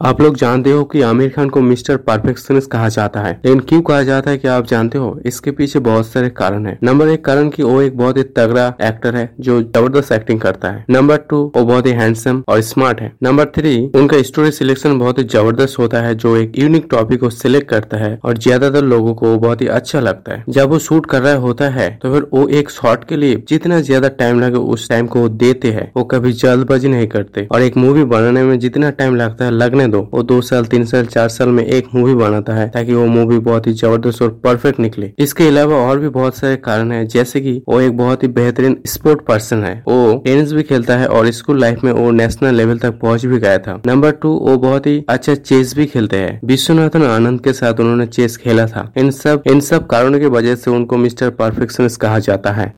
आप लोग जानते हो कि आमिर खान को मिस्टर परफेक्शनिस्ट कहा जाता है, लेकिन क्यों कहा जाता है क्या आप जानते हो? इसके पीछे बहुत सारे कारण है। नंबर एक कारण कि वो एक बहुत ही तगड़ा एक्टर है, जो ज़बरदस्त एक्टिंग करता है। नंबर टू वो बहुत ही हैंडसम और स्मार्ट है। नंबर थ्री, उनका स्टोरी सिलेक्शन बहुत ही ज़बरदस्त होता है, जो एक यूनिक टॉपिक को सिलेक्ट करता है और ज़्यादातर लोगों को बहुत ही अच्छा लगता है। जब वो शूट कर रहा होता है तो फिर वो एक शॉट के लिए जितना ज़्यादा टाइम लगे उस टाइम को वो देते हैं। वो कभी जल्दबाजी नहीं करते और एक मूवी बनाने में जितना टाइम लगता है, लगने दो। वो दो साल, तीन साल, चार साल में एक मूवी बनाता है ताकि वो मूवी बहुत ही ज़बरदस्त और परफेक्ट निकले। इसके अलावा और भी बहुत सारे कारण है, जैसे की वो एक बहुत ही बेहतरीन स्पोर्ट पर्सन है। वो टेनिस भी खेलता है और स्कूल लाइफ में वो नेशनल लेवल तक पहुँच भी गया था। नंबर टू वो बहुत ही अच्छा चेस भी खेलते हैं। विश्वनाथन आनंद के साथ उन्होंने चेस खेला था। इन सब इन सब कारणों की वजह से उनको मिस्टर परफेक्शन कहा जाता है।